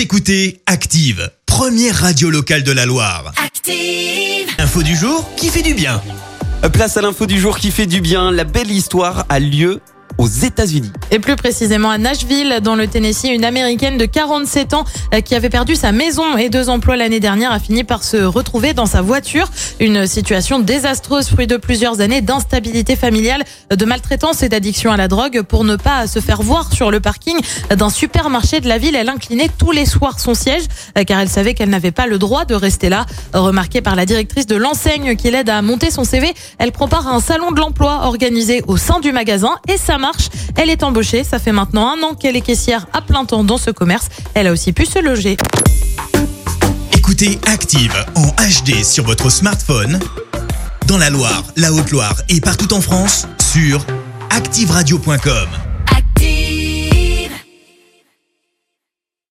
Vous écoutez Active, première radio locale de la Loire. Active. Info du jour qui fait du bien. Place à l'info du jour qui fait du bien. La belle histoire a lieu aux États-Unis. Et plus précisément à Nashville, dans le Tennessee, une américaine de 47 ans euh, qui avait perdu sa maison et deux emplois l'année dernière a fini par se retrouver dans sa voiture. Une situation désastreuse, fruit de plusieurs années d'instabilité familiale, de maltraitance et d'addiction à la drogue. Pour ne pas se faire voir sur le parking d'un supermarché de la ville, elle inclinait tous les soirs son siège euh, car elle savait qu'elle n'avait pas le droit de rester là. Remarquée par la directrice de l'enseigne qui l'aide à monter son CV, elle prépare un salon de l'emploi organisé au sein du magasin et ça marche. Elle est Ça fait maintenant un an qu'elle est caissière à plein temps dans ce commerce. Elle a aussi pu se loger. Écoutez Active en HD sur votre smartphone, dans la Loire, la Haute-Loire et partout en France, sur activeradio.com.